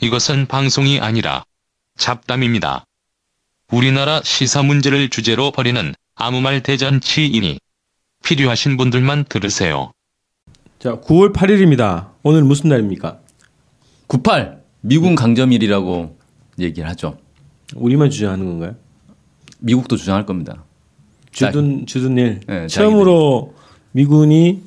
이것은 방송이 아니라 잡담입니다. 우리나라 시사 문제를 주제로 벌이는 아무 말 대잔치이니 필요하신 분들만 들으세요. 자, 9월 8일입니다. 오늘 무슨 날입니까? 98 미군 강점일이라고 얘기를 하죠. 우리만 주장하는 건가요? 미국도 주장할 겁니다. 주둔 주둔일 네, 처음으로 미군이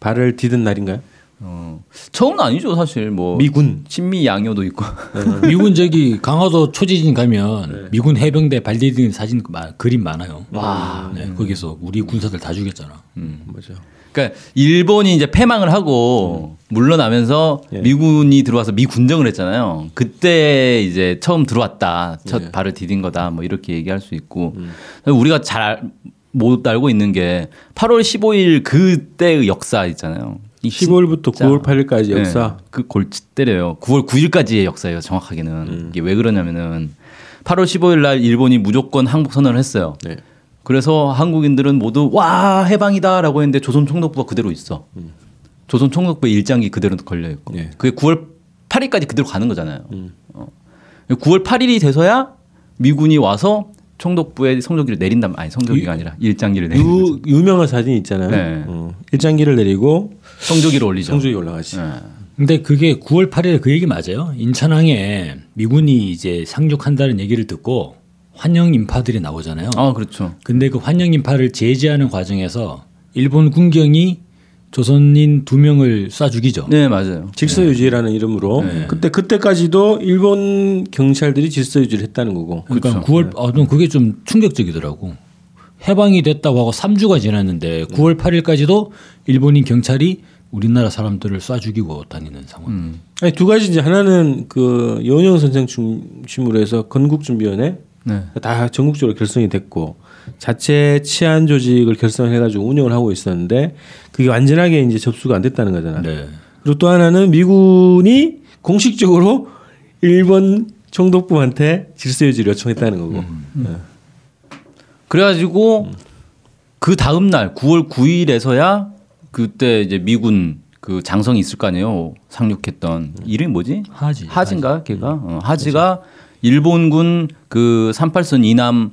발을 디딘 날인가요? 어, 처음은 아니죠 사실 뭐 미군 친미 양요도 있고 미군 저기 강화도 초지진 가면 미군 해병대 발디딘 사진 마- 그림 많아요. 와. 네, 거기서 우리 군사들 다 죽였잖아. 뭐죠? 그러니까 일본이 이제 패망을 하고 물러나면서 예. 미군이 들어와서 미군정을 했잖아요. 그때 이제 처음 들어왔다. 첫 발을 디딘 거다. 뭐 이렇게 얘기할 수 있고. 우리가 잘 못 알고 있는 게 8월 15일 그때의 역사 있잖아요. 이 15일부터 진짜- 9월 8일까지 네, 역사. 그 골치 때려요. 9월 9일까지의 역사예요. 정확하게는. 이게 왜 그러냐면은 8월 15일 날 일본이 무조건 항복 선언을 했어요. 네. 그래서 한국인들은 모두 와 해방이다라고 했는데 조선 총독부가 그대로 있어. 조선 총독부 일장기 그대로 걸려 있고. 예. 그게 9월 8일까지 그대로 가는 거잖아요. 어. 9월 8일이 돼서야 미군이 와서 총독부에 성조기를 내린다면 아니 성조기가 아니라 일장기를 내리는 거죠. 유, 유명한 사진 있잖아요. 네. 어, 일장기를 내리고 성조기를 올리죠. 성주에 올라가지. 예. 근데 그게 9월 8일에 그 얘기 맞아요. 인천항에 미군이 이제 상륙한다는 얘기를 듣고 환영 인파들이 나오잖아요. 아 그렇죠. 근데 그 환영 인파를 제지하는 과정에서 일본 군경이 조선인 두 명을 쏴 죽이죠. 네 맞아요. 질서 유지라는 이름으로 그때 그때까지도 일본 경찰들이 질서 유지를 했다는 거고. 그러니까 그렇죠. 9월 아, 좀 그게 좀 충격적이더라고. 해방이 됐다고 하고 3주가 지났는데 9월 8일까지도 일본인 경찰이 우리나라 사람들을 쏴 죽이고 다니는 상황. 음. 아니 두 가지인지 하나는 그 연영 선생 중심으로 해서 건국준비위원회 네. 다 전국적으로 결성이 됐고 자체 치안 조직을 결성해가지고 운영을 하고 있었는데 그게 완전하게 이제 접수가 안 됐다는 거잖아. 네. 그리고 또 하나는 미군이 공식적으로 일본 총독부한테 질서 유지를 요청했다는 거고. 네. 그래가지고 그 다음 날 9월 9일에서야 그때 이제 미군 그 장성이 있을 거 아니에요. 상륙했던 이름이 뭐지? 하지. 하지인가 걔가 어, 하지가 일본군 그 38선 이남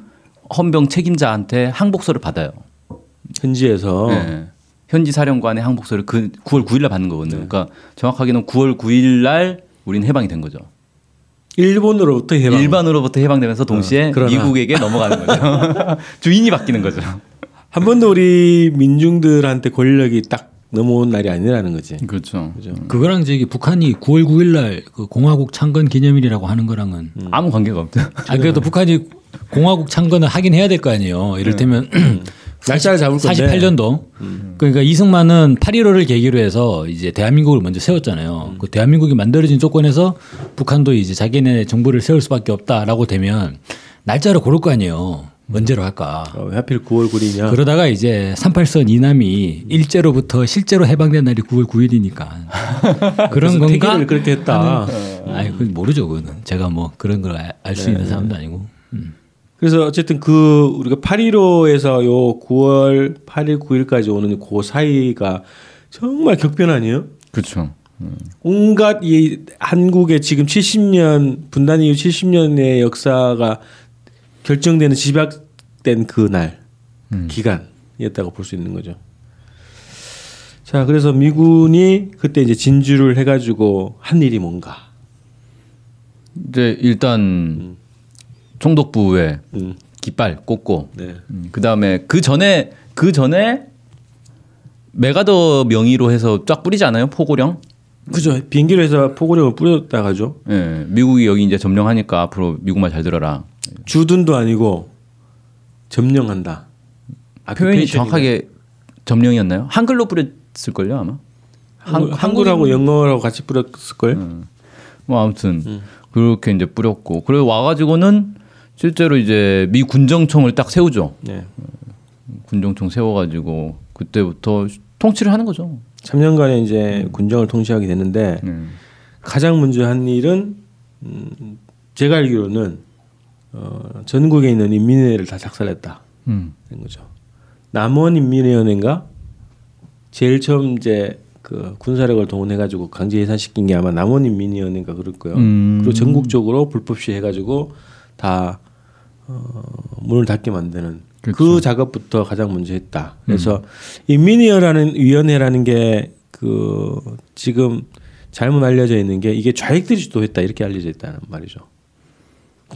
헌병 책임자한테 항복서를 받아요. 현지에서 네. 현지 사령관의 항복서를 그 9월 9일 날 받는 거거든요. 그러니까 정확하게는 9월 9일 날 우리는 해방이 된 거죠. 일본으로부터 해방. 일반으로부터 해방되면서 동시에 어. 미국에게 넘어가는 거죠. 주인이 바뀌는 거죠. 한 번도 우리 민중들한테 권력이 딱 넘어온 날이 아니라는 거지. 그렇죠. 그거랑 저기 북한이 9월 9일 날 그 공화국 창건 기념일이라고 하는 거랑은 아무 관계가 없죠. 아 그래도 북한이 공화국 창건을 하긴 해야 될 거 아니에요. 이를테면 날짜를 잡을 건데. 48년도. 그러니까 이승만은 8.15를 계기로 해서 이제 대한민국을 먼저 세웠잖아요. 그 대한민국이 만들어진 조건에서 북한도 이제 자기네 정부를 세울 수밖에 없다라고 되면 날짜를 고를 거 아니에요. 언제로 할까. 어, 왜 하필 9월 9일이냐. 그러다가 이제 38선 이남이 일제로부터 실제로 해방된 날이 9월 9일이니까 그런 건가? 태기를 그렇게 했다. 아니, 그 모르죠, 그거는. 제가 뭐 그런 걸 알수 있는 사람도 아니고. 음. 그래서 어쨌든 그 우리가 8.15에서 요 9월 8일 9일까지 오는 그 사이가 정말 격변 아니에요? 그렇죠. 온갖 이 한국의 지금 70년 분단 이후 70년의 역사가 결정되는 집약된 그날 기간이었다고 볼 수 있는 거죠. 자, 그래서 미군이 그때 이제 진주를 해가지고 한 일이 뭔가. 이제 일단 총독부에 음, 깃발 꽂고 네. 그 다음에 그 전에 그 전에 메가더 명의로 해서 쫙 뿌리지 않아요 포고령? 그죠. 비행기로 해서 포고령을 뿌렸다 가죠. 예, 미국이 여기 이제 점령하니까 앞으로 미국 말잘 들어라. 주둔도 아니고 점령한다. 아, 그 표현이 펜션인가? 정확하게 점령이었나요? 한글로 뿌렸을 걸요 아마. 한국, 한글하고 영어라고 같이 뿌렸을 걸. 뭐 아무튼 그렇게 이제 뿌렸고 그리고 와가지고는 실제로 이제 미 군정청을 딱 세우죠. 네. 군정청 세워가지고 그때부터 통치를 하는 거죠. 3년간에 이제 군정을 통치하게 됐는데 음. 가장 먼저 한 일은 음, 제가 알기로는 어, 전국에 있는 인민회를 다 작살냈다. 음. 된 거죠. 남원 인민위원회인가 제일 처음 이제 그 군사력을 동원해가지고 강제 해산시킨 게 아마 남원 인민위원회인가 그럴 거예요. 음. 그리고 전국적으로 불법 시해가지고 다 어, 문을 닫게 만드는 그 그렇죠. 작업부터 가장 먼저 했다. 음. 그래서 인민위원회라는 위원회라는 게 그 지금 잘못 알려져 있는 게 이게 좌익들이 주도했다 이렇게 알려져 있다는 말이죠.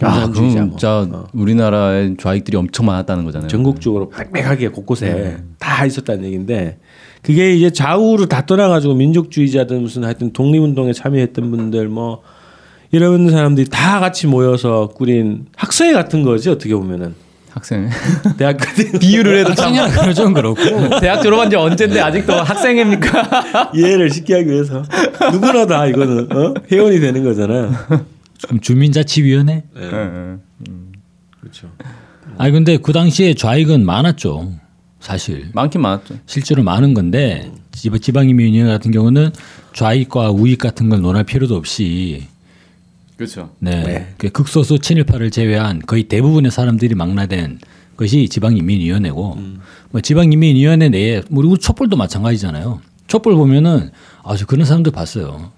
아, 공산주의자 뭐. 진짜 어. 우리나라에 좌익들이 엄청 많았다는 거잖아요. 전국적으로 빽빽하게 곳곳에 네. 다 있었다는 얘기인데 그게 이제 좌우로 다 떠나가지고 민족주의자든 무슨 하여튼 독립운동에 참여했던 분들 뭐 이런 사람들이 다 같이 모여서 꾸린 학생회 같은 거지 어떻게 보면은 학생 대학교 때 비유를 해도 참 그냥 그런 좀 그렇고 대학 졸업한 지 언젠데 아직도 학생입니까? 이해를 쉽게 하기 위해서 누구나 다 이거는 어? 회원이 되는 거잖아요. 좀 주민자치위원회. 그렇죠. 아니 근데 그 당시에 좌익은 많았죠. 사실 많긴 많았죠. 실제로 많은 건데 지방 지방인민위원회 같은 경우는 좌익과 우익 같은 걸 논할 필요도 없이 그렇죠. 네, 그 극소수 친일파를 제외한 거의 대부분의 사람들이 망라된 것이 지방인민위원회고 뭐 지방인민위원회 내에 뭐 우리 촛불도 마찬가지잖아요. 촛불 보면은 아주 그런 사람들 봤어요.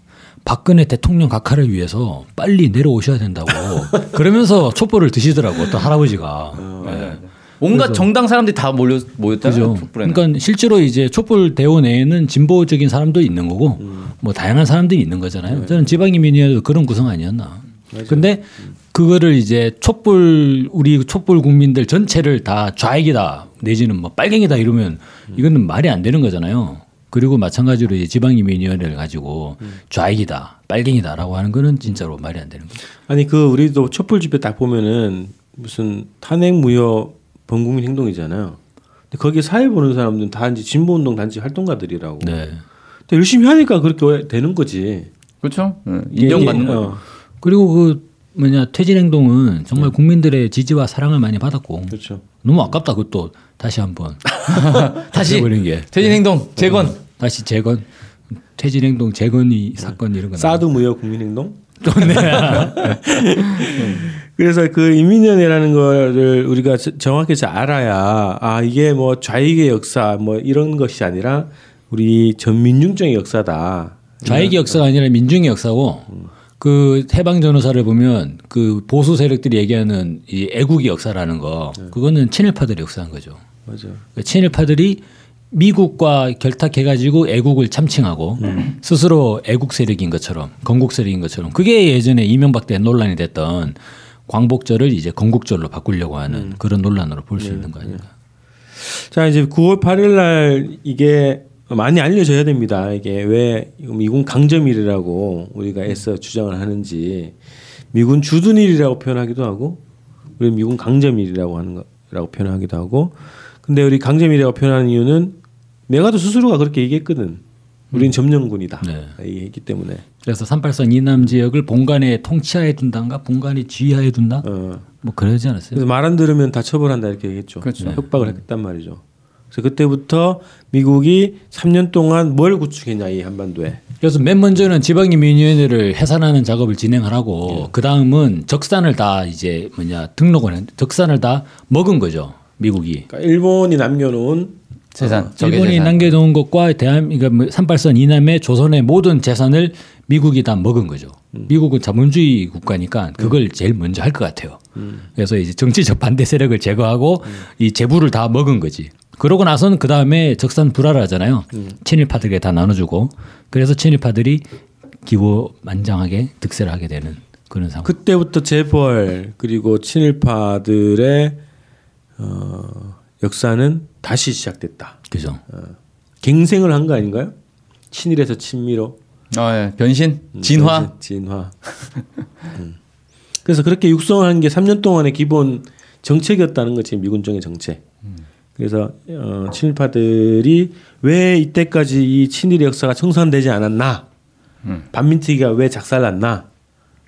박근혜 대통령 각하를 위해서 빨리 내려오셔야 된다고 그러면서 촛불을 드시더라고 어떤 할아버지가. 네. 온갖 정당 사람들이 다 몰려. 그죠. 촛불에는. 그러니까 실제로 이제 촛불 대우 내에는 진보적인 사람도 있는 거고 뭐 다양한 사람들이 있는 거잖아요. 저는 지방인민위원회도 그런 구성 아니었나. 근데 그거를 이제 촛불 우리 촛불 국민들 전체를 다 좌익이다 내지는 뭐 빨갱이다 이러면 이거는 말이 안 되는 거잖아요. 그리고 마찬가지로 이제 지방인민위원회를 가지고 좌익이다 빨갱이다라고 하는 거는 진짜로 말이 안 되는 거죠. 아니 그 우리도 촛불 집회 딱 보면은 무슨 탄핵 무효 범국민 행동이잖아요. 근데 거기에 사회 보는 사람들은 다 이제 진보운동 단체 활동가들이라고. 네. 근데 열심히 하니까 그렇게 되는 거지. 그렇죠. 네. 인정받는 거예요. 어, 그리고 그 뭐냐 퇴진 행동은 정말 국민들의 지지와 사랑을 많이 받았고 그렇죠. 너무 아깝다 그것도 다시 한번 다시 버리는 게 퇴진 행동 재건. 다시 재건 퇴진 행동 재건이 사건 이런 거 사드 무효 국민행동. 또 네. 그래서 그 인민위원회라는 거를 우리가 저- 정확히 잘 알아야 아 이게 뭐 좌익의 역사 뭐 이런 것이 아니라 우리 전 민중적인 역사다. 좌익의 역사가 아니라 민중의 역사고 그 해방 전후사를 보면 그 보수 세력들이 얘기하는 이 애국의 역사라는 거 그거는 친일파들의 역사인 거죠. 맞아. 그 친일파들이 미국과 결탁해가지고 애국을 참칭하고 스스로 애국 세력인 것처럼 건국 세력인 것처럼 그게 예전에 이명박 때 논란이 됐던 광복절을 이제 건국절로 바꾸려고 하는 그런 논란으로 볼수 있는 거 아닌가. 자 이제 9월 8일 날 이게 많이 알려져야 됩니다. 이게 왜 미군 강점일이라고 우리가 애써 주장을 하는지. 미군 주둔일이라고 표현하기도 하고 우리 미군 강점일이라고 하는 거라고 표현하기도 하고. 근데 우리 강점일이라고 표현하는 이유는 메가도 스스로가 그렇게 얘기했거든. 우리는 점령군이다. 네. 얘기했기 때문에. 그래서 383 이남 지역을 본관의 통치하에 둔다인가 본관의 지휘하에 둔다 어. 뭐 그러지 않았어요? 그래서 말 안 들으면 다 처벌한다 이렇게 얘기했죠. 그렇죠. 협박을 했단 말이죠. 그래서 그때부터 미국이 3년 동안 뭘 구축했냐 이 한반도에. 그래서 맨 먼저는 지방인민위원회를 해산하는 작업을 진행하라고 그 다음은 적산을 다 이제 뭐냐 등록을 했, 적산을 다 먹은 거죠 미국이. 그러니까 일본이 남겨놓은 재산. 적의 일본이 재산. 남겨놓은 것과 대한 그러니까 뭐 38선 이남의 조선의 모든 재산을 미국이 다 먹은 거죠. 미국은 자본주의 국가니까 그걸 제일 먼저 할 것 같아요. 그래서 이제 정치적 반대 세력을 제거하고 이 재부를 다 먹은 거지. 그러고 나서는 그 다음에 적산 불화하잖아요. 친일파들에게 다 나눠주고 그래서 친일파들이 기고만장하게 득세를 하게 되는 그런 상황. 그때부터 재벌 그리고 친일파들의 어, 역사는 다시 시작됐다. 그죠. 갱생을 한 거 아닌가요? 친일에서 친미로 아, 예. 변신, 진화. 진화. 음. 그래서 그렇게 육성을 한게 3년 동안의 기본 정책이었다는 거지 미군 정의 정책. 그래서 어, 친일파들이 왜 이때까지 이 친일의 역사가 청산되지 않았나? 반민특위가 왜 작살났나?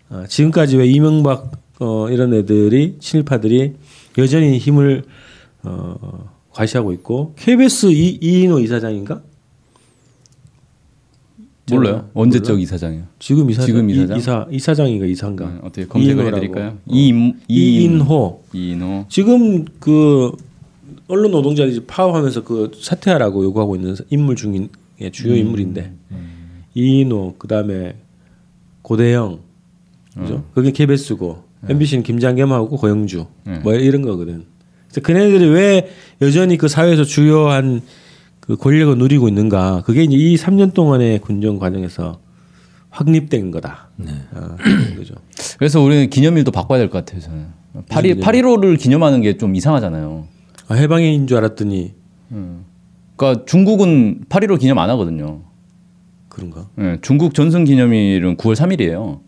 어, 지금까지 왜 이명박 어, 이런 애들이 친일파들이 여전히 힘을 어, 과시하고 있고 KBS 이, 이인호 이사장인가? 몰라요. 언제적 이사장이요? 지금 이사장 지금 이사장? 이, 이사 이사장인가 이사인가? 네, 어떻게 검색을. 해드릴까요? 이인 이인호 이인호. 지금 그 언론 노동자들이 파업하면서 그 사퇴하라고 요구하고 있는 인물 중인 주요 인물인데 이인호 그다음에 고대영 그죠? 그게 KBS고 MBC는 김장겸하고 고영주 뭐 이런 거거든. 그래서 그네들이 왜 여전히 그 사회에서 주요한 그 권력을 누리고 있는가? 그게 이제 이 3년 동안의 군정 과정에서 확립된 거다. 어, 그죠? 그래서 우리는 기념일도 바꿔야 될 것 같아요. 저는 8일 8.15를 기념하는 게 좀 이상하잖아요. 아, 해방인 줄 알았더니 그러니까 중국은 8.15 기념 안 하거든요. 그런가? 예, 중국 전승 기념일은 9월 3일이에요.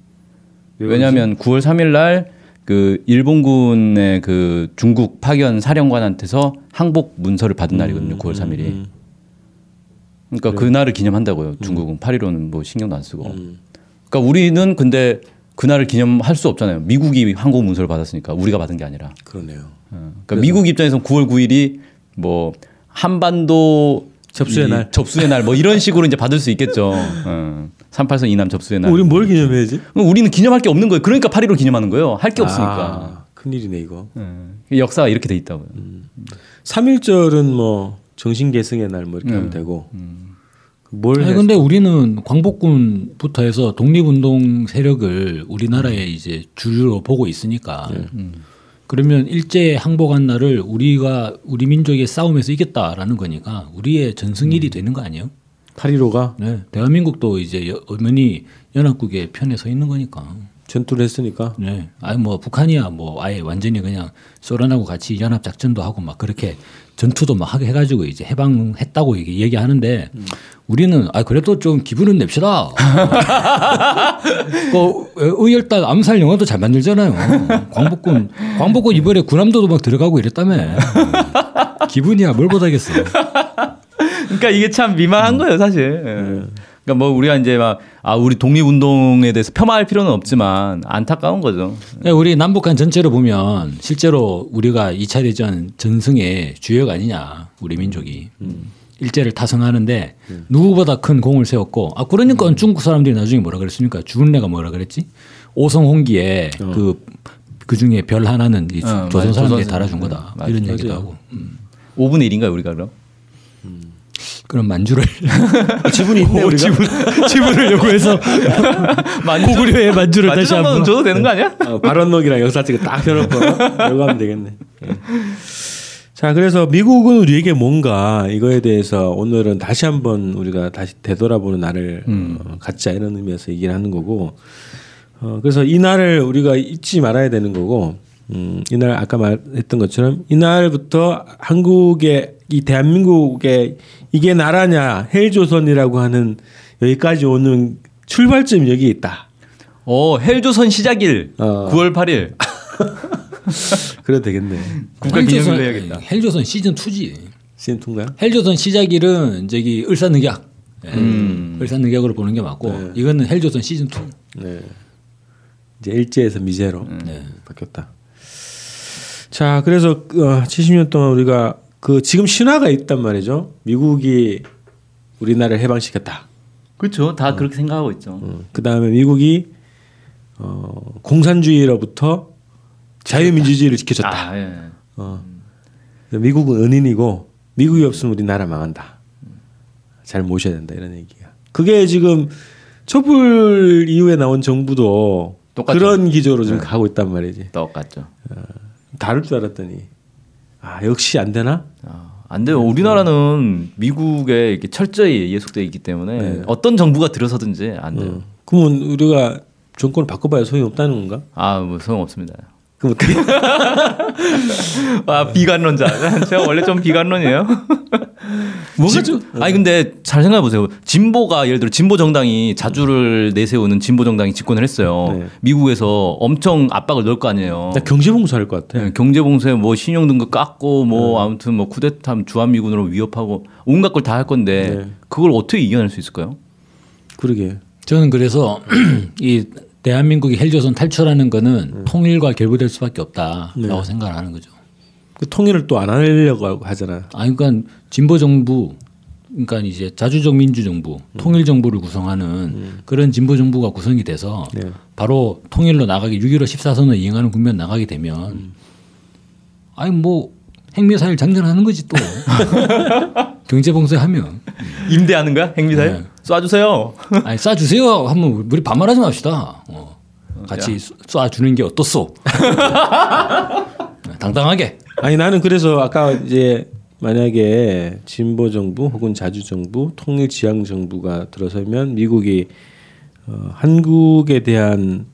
왜냐하면 9월 3일 날 그 일본군의 그 중국 파견 사령관한테서 항복 문서를 받은 날이거든요. 9월 3일이. 음. 그러니까 그 날을 기념한다고요. 중국은 8.15는 뭐 신경도 안 쓰고. 음. 그러니까 우리는 근데 그날을 기념할 수 없잖아요. 미국이 항복 문서를 받았으니까 우리가 받은 게 아니라. 그러네요. 어, 그러니까 미국 입장에서는 9월 9일이 뭐 한반도 접수의 이 날. 접수의 날 뭐 이런 식으로 이제 받을 수 있겠죠. 어. 38선 이남 접수의 날. 우리 뭘 기념해야지? 우리는 기념할 게 없는 거예요. 그러니까 8.15를 기념하는 거예요. 할 게 없으니까. 아, 큰일이네 이거. 예. 역사가 이렇게 돼 있다고요. 3일절은 뭐 정신계승의 날 뭐 이렇게 하면 되고 뭘 아니 했- 근데 우리는 광복군부터 해서 독립운동 세력을 우리나라에 이제 주류로 보고 있으니까 그러면 일제 항복한 날을 우리가 우리 민족의 싸움에서 이겼다라는 거니까 우리의 전승일이 되는 거 아니에요? 8.15가 네, 대한민국도 이제 여- 어머니 연합국의 편에 서 있는 거니까. 전투를 했으니까 네, 아니 뭐 북한이야 뭐 아예 완전히 그냥 소련하고 같이 연합 작전도 하고 막 그렇게 전투도 막 하게 해가지고 이제 해방했다고 얘기- 얘기하는데 우리는 아 그래도 좀 기분은 냅시다. 그 의열단 암살 영화도 잘 만들잖아요. 광복군 광복군 이번에 군함도도 막 들어가고 이랬다며. 기분이야 뭘 못하겠어. 그러니까 이게 참 미망한 거예요, 사실. 예. 그러니까 뭐 우리가 이제 막 아 우리 독립 운동에 대해서 폄하할 필요는 없지만 안타까운 거죠. 그러니까 우리 남북한 전체로 보면 실제로 우리가 2차 대전 전승의 주역 아니냐 우리 민족이 일제를 타성하는데 누구보다 큰 공을 세웠고 아 그러니까 중국 사람들이 나중에 뭐라 그랬습니까 주은래가 뭐라 그랬지 오성홍기에 그 그중에 별 하나는 이 어, 조선. 사람들이 달아준. 거다 맞아요. 이런 얘기도. 하고 음. 5분의 1인가요, 우리가 그럼? 그런 만주를 지분이 있네 우리가 지분, 지분을 요구해서 고구려의 만주를 다시 만주 한번 줘도 되는 거 아니야? 어, 발언록이랑 역사책을 딱 펴놓고 이거 하면 되겠네. 예. 자, 그래서 미국은 우리에게 뭔가 이거에 대해서 오늘은 다시 한번 우리가 다시 되돌아보는 날을 어, 갖자 이런 의미에서 얘기를 하는 거고, 어, 그래서 이 날을 우리가 잊지 말아야 되는 거고, 음, 이날 아까 말했던 것처럼 이날부터 한국의 이 대한민국의 이게 나라냐 헬조선이라고 하는 여기까지 오는 출발점이 여기 있다. 어, 헬조선 시작일 어. 9월 8일. 그래도 되겠네. 국가 기념일로 해야겠다. 헬조선 시즌 2지. 시즌 2인가요? 헬조선 시작일은 저기 을사늑약. 예. 음. 을사늑약으로 보는 게 맞고 이거는 헬조선 시즌 2. 네. 이제 일제에서 미제로 네. 바뀌었다. 자, 그래서 어, 70년 동안 우리가 그 지금 신화가 있단 말이죠. 미국이 우리나라를 해방시켰다. 그렇죠. 다 그렇게 생각하고 있죠. 그 다음에 미국이 어, 공산주의로부터 자유민주주의를 지켜줬다. 아, 예. 어. 미국은 은인이고 미국이 없으면 우리나라 망한다. 잘 모셔야 된다 이런 얘기야. 그게 지금 촛불 이후에 나온 정부도 똑같죠. 그런 기조로 지금 가고 있단 말이지. 똑같죠. 다를 줄 알았더니 아 역시 안 되나? 아, 안 돼요. 우리나라는 미국에 이렇게 철저히 예속돼 있기 때문에 네. 어떤 정부가 들어서든지 안 돼요. 어. 그러면 우리가 정권을 바꿔봐야 소용이 없다는 건가? 아, 뭐 소용 없습니다. 그럼 어떻게? 아, 비관론자. 제가 원래 좀 비관론이에요. 뭐가 진- 좀 아니 근데 잘 생각해 보세요. 진보가 예를 들어 진보 정당이 자주를 내세우는 진보 정당이 집권을 했어요. 네. 미국에서 엄청 압박을 넣을 거 아니에요. 나 경제봉사할 것 같아. 네, 경제봉쇄 뭐 신용 등급 깎고 뭐 아무튼 뭐 쿠데타 주한미군으로 위협하고 온갖 걸 다 할 건데 네. 그걸 어떻게 이겨낼 수 있을까요? 그러게. 저는 그래서 이 대한민국이 헬조선 탈출하는 거는 통일과 결부될 수밖에 없다라고 생각을 하는 거죠. 그 통일을 또 안 하려고 하잖아. 아, 그러니까 진보 정부, 그러니까 이제 자주적 민주 정부, 통일 정부를 구성하는 그런 진보 정부가 구성이 돼서 네. 바로 통일로 나가기 6.15 14선을 이행하는 국면 나가게 되면 아니 뭐 핵미사일 장전하는 거지 또 경제 봉쇄하면 임대하는 거야? 핵미사일? 네. 쏴주세요. 아니 쏴주세요 하면 우리 반말하지 맙시다. 어. 같이 쏴주는 게 어떻소? 당당하게. 아니 나는 그래서 아까 이제 만약에 진보 정부 혹은 자주 정부, 통일 지향 정부가 들어서면 미국이 어, 한국에 대한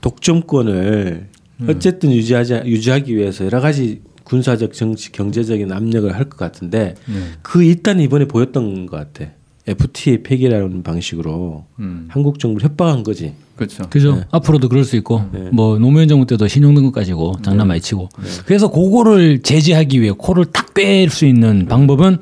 독점권을 어쨌든 유지하지 유지하기 위해서 여러 가지 군사적, 정치, 경제적인 압력을 할 것 같은데 그 일단 이번에 보였던 것 같아. FTA 폐기라는 방식으로 한국 정부를 협박한 거지. 그렇죠. 그죠? 앞으로도 그럴 수 있고 뭐 노무현 정부 때도 신용등급 가지고 장난 많이 치고 그래서 그거를 제재하기 위해 코를 탁 뺄 수 있는 방법은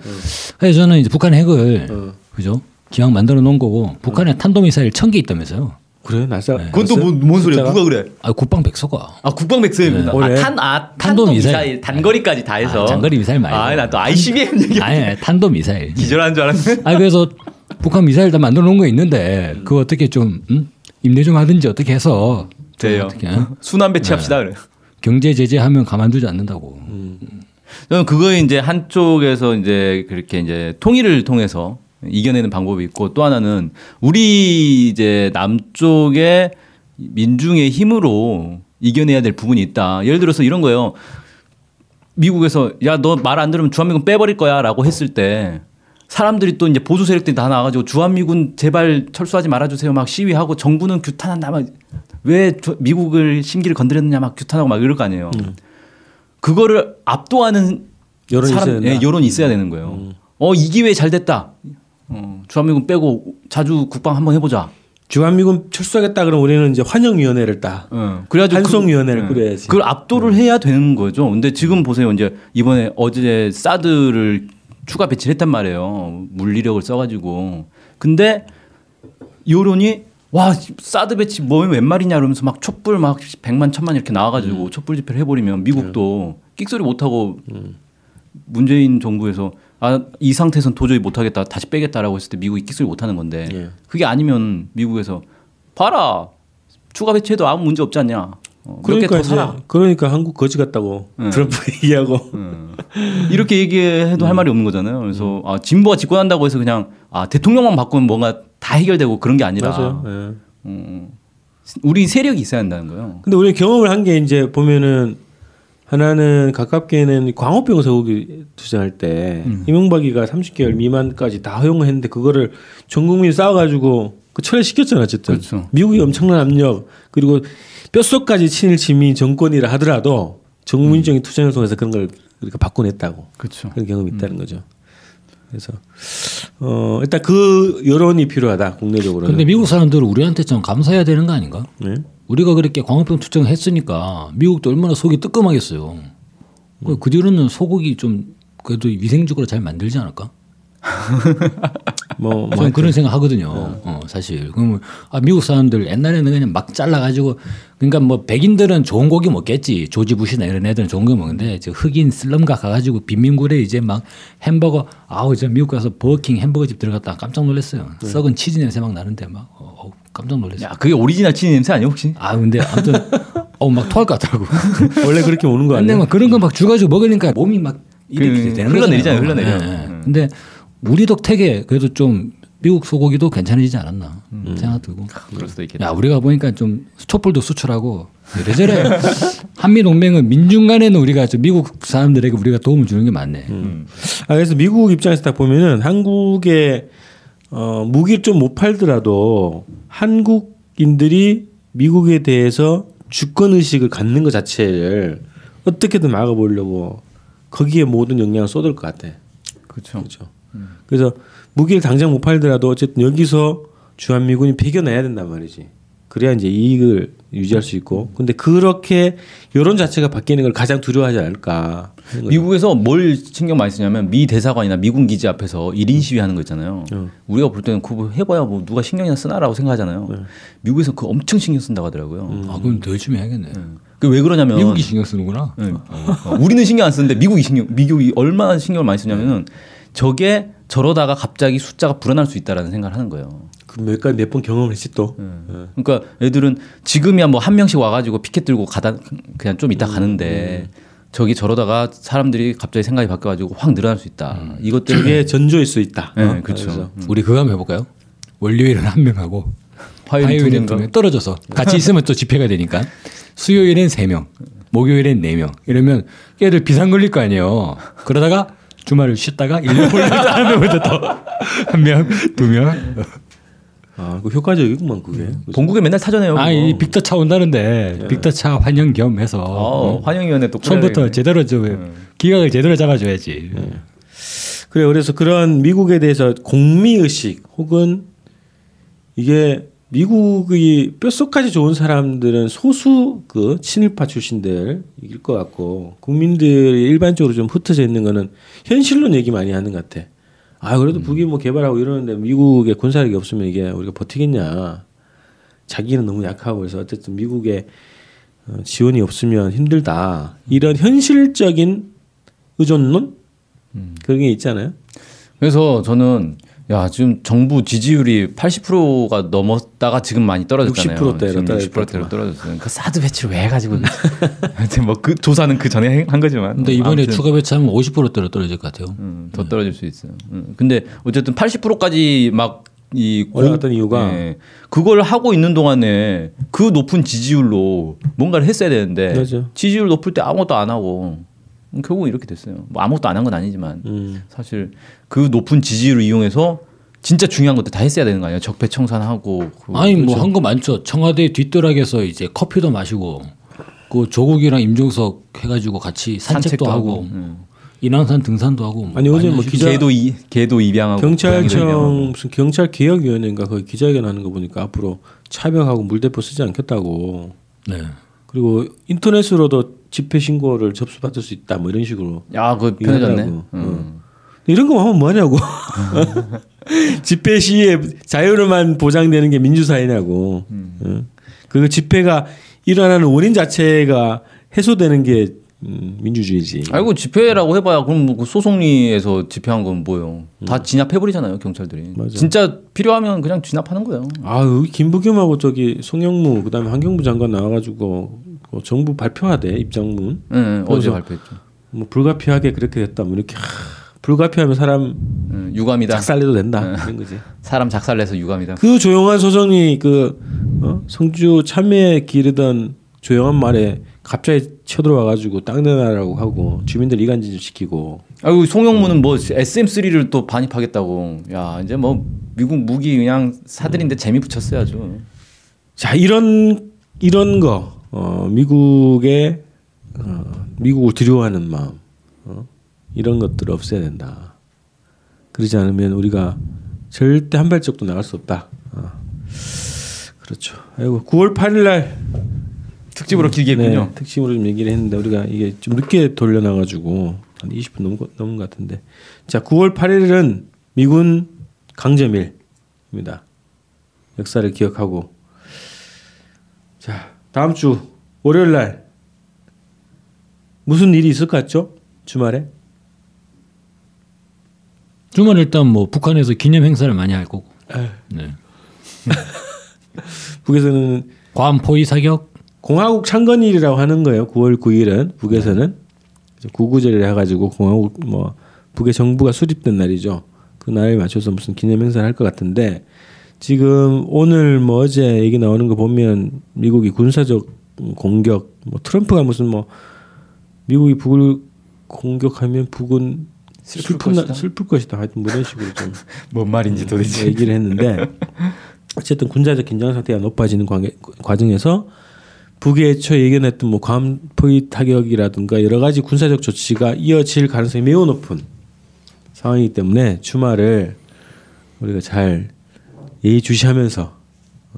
그래서 저는 이제 북한 핵을 그죠? 기왕 만들어 놓은 거고 북한에 탄도미사일 천 개 있다면서요. 그래 날짜. 그건 또 뭔 소리야? 누가 그래? 아 국방 백서가 아 국방 백서입니다. 올해? 아, 탄, 아, 탄도 미사일. 미사일 단거리까지 다 해서. 아, 장거리 미사일 말고. 아, 난 또 ICBM 얘기. 아니, 아니 탄도 미사일. 기절한 줄 알았네. 아 그래서 북한 미사일 다 만들어 놓은 거 있는데 그거 어떻게 좀 음? 임대 좀 하든지 어떻게 해서 좀 돼요. 어떻게 어? 순환 배치합시다 그래. 경제 제재하면 가만두지 않는다고. 저는 그거 이제 한쪽에서 이제 그렇게 이제 통일을 통해서 이겨내는 방법이 있고 또 하나는 우리 이제 남쪽의 민중의 힘으로 이겨내야 될 부분이 있다. 예를 들어서 이런 거예요. 미국에서 야 너 말 안 들으면 주한미군 빼버릴 거야라고 했을 때 사람들이 또 이제 보수 세력들이 다 나와가지고 주한미군 제발 철수하지 말아주세요 막 시위하고 정부는 규탄한다 막 왜 미국을 심기를 건드렸느냐 막 규탄하고 막 이럴 거 아니에요. 그거를 압도하는 여론이 있어야 사람, 된다. 예, 여론이 있어야 되는 거예요. 어, 이 기회에 잘 됐다. 어, 주한미군 빼고 자주 국방 한번 해보자. 주한미군 철수하겠다 그러면 우리는 이제 환영위원회를 딱 어, 그래가지고 한송위원회를 그, 꾸려야지. 그걸 압도를 해야 되는 거죠. 근데 지금 보세요. 이제 이번에 어제 사드를 추가 배치를 했단 말이에요. 물리력을 써가지고. 근데 여론이 와 사드 배치 뭐 웬 말이냐 그러면서 막 촛불 막 백만 천만 이렇게 나와가지고 음. 촛불 집회를 해버리면 미국도 네. 끽소리 못하고 음. 문재인 정부에서 아 이 상태에선 도저히 못하겠다 다시 빼겠다라고 했을 때 미국이 끽소리 못하는 건데 예. 그게 아니면 미국에서 봐라 추가 배치해도 아무 문제 없지 않냐 어, 그러니까 이제 그러니까 한국 거지 같다고 트럼프 얘기하고 이렇게 얘기해도 할 말이 없는 거잖아요. 그래서 아, 진보가 집권한다고 해서 그냥 아, 대통령만 바꾸면 뭔가 다 해결되고 그런 게 아니라 맞아요. 예. 음, 우리 세력이 있어야 한다는 거예요. 근데 우리 경험을 한 게 이제 보면은 하나는 가깝게는 광우병 소고기 투자할 때 이명박이가 30개월 미만까지 다 허용을 했는데 그거를 전 국민이 싸워가지고 그 철회시켰잖아 어쨌든 그렇죠. 미국이 엄청난 압력 그리고 뼛속까지 친일 지미 정권이라 하더라도 정무인적인 투쟁을 통해서 그런 걸 이렇게 바꿔냈다고 그렇죠. 그런 경험이 있다는 거죠. 그래서 어 일단 그 여론이 필요하다 국내적으로. 근데 미국 사람들은 우리한테 좀 감사해야 되는 거 아닌가? 네. 우리가 그렇게 광우병 투쟁했으니까 미국도 얼마나 속이 뜨끔하겠어요. 그- 그 뒤로는 소고기 좀 그래도 위생적으로 잘 만들지 않을까? 뭐, 뭐 저는 그런 생각 하거든요. 어, 사실. 그러면 아, 미국 사람들 옛날에는 그냥 막 잘라가지고 그러니까 뭐 백인들은 좋은 고기 먹겠지. 조지 부시나 이런 애들은 좋은 거 먹는데 저 흑인 슬럼가 가가지고 빈민굴에 이제 막 햄버거 아우 저 미국 가서 버거킹 햄버거 집 들어갔다 깜짝 놀랐어요. 썩은 치즈 냄새 막 나는데 막 어, 어, 깜짝 놀랐어요. 야, 그게 오리지널 치즈 냄새 아니야 혹시? 아 근데 아무튼 어 막 토할 것 같더라고. 원래 그렇게 오는 거 근데 아니야? 막 그런 거 막 주가지고 먹으니까 몸이 막 이렇게 그 되는 흘러내리잖아요. 흘러내려. 예, 예. 근데 우리 덕택에 그래도 좀 미국 소고기도 괜찮아지지 않았나 생각 들고. 그럴 수도 있겠다. 야 우리가 보니까 좀 촛불도 수출하고 이래저래 한미 동맹은 민중 간에는 우리가 좀 미국 사람들에게 우리가 도움을 주는 게 많네. 아, 그래서 미국 입장에서 딱 보면은 한국에 어, 무기 좀 못 팔더라도 한국인들이 미국에 대해서 주권 의식을 갖는 것 자체를 어떻게든 막아보려고 거기에 모든 역량을 쏟을 것 같아. 그렇죠. 그렇죠. 그래서 무기를 당장 못 팔더라도 어쨌든 여기서 주한미군이 배겨내야 된단 말이지. 그래야 이제 이익을 유지할 수 있고. 근데 그렇게 여론 자체가 바뀌는 걸 가장 두려워하지 않을까. 미국에서 뭘 신경 많이 쓰냐면 미 대사관이나 미군 기지 앞에서 1인 시위하는 거 있잖아요. 우리가 볼 때는 그거 해봐야 뭐 누가 신경이나 쓰나라고 생각하잖아요. 미국에서 그거 엄청 신경 쓴다고 하더라고요. 아 그럼 더 열심히 해야겠네. 그왜 그러냐면 미국이 신경 쓰는구나. 네. 어, 우리는 신경 안 쓰는데 미국이 신경 미국이 얼마나 신경을 많이 쓰냐면은 저게 저러다가 갑자기 숫자가 불어날 수 있다라는 생각을 하는 거예요. 그몇 가지 몇번 경험을 했지 또. 그러니까 애들은 지금이야 뭐 한 명씩 와가지고 피켓 들고 가다 그냥 좀 이따 가는데 저기 저러다가 사람들이 갑자기 생각이 바뀌어가지고 확 늘어날 수 있다. 음. 이것 때문에 그게 전조일 수 있다. 네, 어? 그렇죠. 그래서 우리 그거 한번 해볼까요? 월요일은 한 명하고 화요일 두명 떨어져서 같이 있으면 또 집회가 되니까 수요일엔 세 명, 목요일엔 네 명 이러면 걔들 비상 걸릴 거 아니에요. 그러다가 주말을 쉬었다가 일요일 한 명부터 또한 명, 두 명. 아, 그 효과적이구만 그게. 그죠? 본국에 맨날 사전해요. 아, 이 빅터 차 온다는데 빅터 차 환영 겸해서 어, 환영위원회 또 처음부터. 제대로 저 기각을 제대로 잡아줘야지. 그래 그래서 그런 미국에 대해서 공미 의식 혹은 이게 미국이 뼛속까지 좋은 사람들은 소수 그 친일파 출신들일 것 같고 국민들이 일반적으로 좀 흩어져 있는 거는 현실론 얘기 많이 하는 것 같아. 아 그래도 북이 뭐 개발하고 이러는데 미국의 군사력이 없으면 이게 우리가 버티겠냐. 자기는 너무 약하고 그래서 어쨌든 미국의 어, 지원이 없으면 힘들다. 이런 현실적인 의존론 그런 게 있잖아요. 그래서 저는 야 지금 정부 지지율이 80%가 넘었다가 지금 많이 떨어졌잖아요. 60% 대로 지금 떨어질 60%대로 떨어졌어요. 그 사드 배치를 왜 해가지고 하여튼 뭐 그 조사는 그 전에 한 거지만. 근데 이번에 아무튼, 추가 배치하면 50%대로 떨어질 것 같아요. 음, 더 떨어질 수 있어요. 음, 근데 어쨌든 80%까지 막이 올라갔던 이유가? 그걸 하고 있는 동안에 그 높은 지지율로 뭔가를 했어야 되는데 맞아. 지지율 높을 때 아무것도 안 하고 음, 결국 이렇게 됐어요. 뭐 아무것도 안 한 건 아니지만 음. 사실 그 높은 지지율을 이용해서 진짜 중요한 것들 다 했어야 되는 거 아니에요? 적폐 청산하고 그 아니 뭐 한 거 많죠. 청와대 뒷뜰락에서 이제 커피도 마시고 그 조국이랑 임종석 해가지고 같이 산책도, 하고 음. 인왕산 등산도 하고 뭐 아니, 어제 뭐. 기자- 개도 이 개도 입양하고. 경찰청 무슨 경찰 개혁위원회인가 거기 기자회견 하는 거 보니까 앞으로 차벽하고 물대포 쓰지 않겠다고 네. 그리고 인터넷으로도 집회 신고를 접수받을 수 있다 뭐 이런 식으로 야, 그 편해졌네. 음. 이런 거 하면 뭐하냐고 집회 시에 자유로만 보장되는 게 민주사회냐고 응? 그 집회가 일어나는 원인 자체가 해소되는 게 음, 민주주의지 아이고 집회라고 해봐야 그럼 뭐그 소송리에서 집회한 건 뭐예요? 다 진압해버리잖아요 경찰들이. 맞아. 진짜 필요하면 그냥 진압하는 거예요. 아 여기 김부겸하고 저기 송영무 그다음에 환경부 장관 나와가지고 그 정부 발표하대 입장문 예, 예, 어제 발표했죠. 뭐 불가피하게 그렇게 됐다 뭐 이렇게 하, 불가피하면 사람 예, 유감이다. 작살내도 된다 이런 거지. 사람 작살내서 유감이다. 그 조용한 소송이 그 어? 성주 참여에 기르던 조용한 말에 갑자기 쳐들어와가지고 땅 내놔라고 하고 주민들 이간질 시키고 아이고 송영무는 뭐 SM3를 또 반입하겠다고. 야 이제 뭐 미국 무기 그냥 사들인데 재미 붙였어야죠. 자 이런 이런 거 어, 미국의 어, 미국을 두려워하는 마음 어, 이런 것들을 없애야 된다. 그러지 않으면 우리가 절대 한 발짝도 나갈 수 없다. 어. 그렇죠. 아이고 9월 8일 날 특집으로 길게 했군요. 네, 특집으로 좀 얘기를 했는데 우리가 이게 좀 늦게 돌려놔가지고 한 20분 넘은 것, 넘은 것 같은데 자 9월 8일은 미군 강점일입니다. 역사를 기억하고 자 다음 주 월요일 날 무슨 일이 있을 것 같죠? 주말에 주말 일단 뭐 북한에서 기념 행사를 많이 할 거고. 네. 북에서는 괌 포위 사격. 공화국 창건일이라고 하는 거예요. 9월 9일은 북에서는 구구절이라 해 가지고 공화국 뭐 북의 정부가 수립된 날이죠. 그 날에 맞춰서 무슨 기념 행사를 할 것 같은데 지금 오늘 뭐 어제 얘기 나오는 거 보면 미국이 군사적 공격 뭐 트럼프가 무슨 뭐 미국이 북을 공격하면 북은 슬플 슬픈 날- 것이다. 슬플 것이다. 하여튼 뭐 이런 식으로 좀 뭔 말인지 도대체. 얘기를 했는데 어쨌든 군사적 긴장 상태가 높아지는 관계, 과정에서 북이 애초에 예견했던 뭐 괌포위 타격이라든가 여러 가지 군사적 조치가 이어질 가능성이 매우 높은 상황이기 때문에 주말을 우리가 잘 예의주시하면서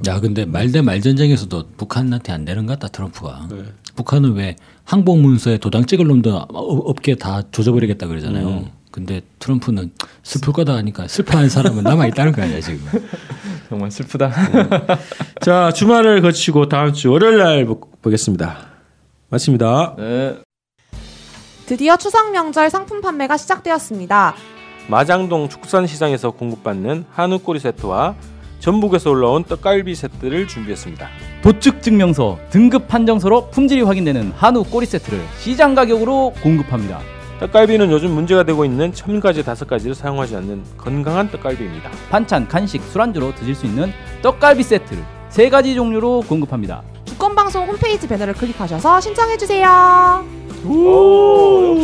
야 근데 말대 말전쟁에서도 북한한테 안 되는 것 같다 트럼프가. 네. 북한은 왜 항복 문서에 도장 찍을 놈도 어- 없게 다 조져버리겠다 그러잖아요. 음. 근데 트럼프는 슬플 거다 하니까 슬퍼하는 사람은 남아 있다는 거 아니야 지금. 정말 슬프다. 자 주말을 거치고 다음 주 월요일 날 보- 보겠습니다. 마칩니다. 네. 드디어 추석 명절 상품 판매가 시작되었습니다. 마장동 축산시장에서 공급받는 한우 꼬리 세트와 전북에서 올라온 떡갈비 세트를 준비했습니다. 도축 증명서, 등급 판정서로 품질이 확인되는 한우 꼬리 세트를 시장 가격으로 공급합니다. 떡갈비는 요즘 문제가 되고 있는 첨가제 다섯 가지를 사용하지 않는 건강한 떡갈비입니다. 반찬, 간식, 술안주로 드실 수 있는 떡갈비 세트를 세 가지 종류로 공급합니다. 주권방송 홈페이지 배너를 클릭하셔서 신청해주세요. 오,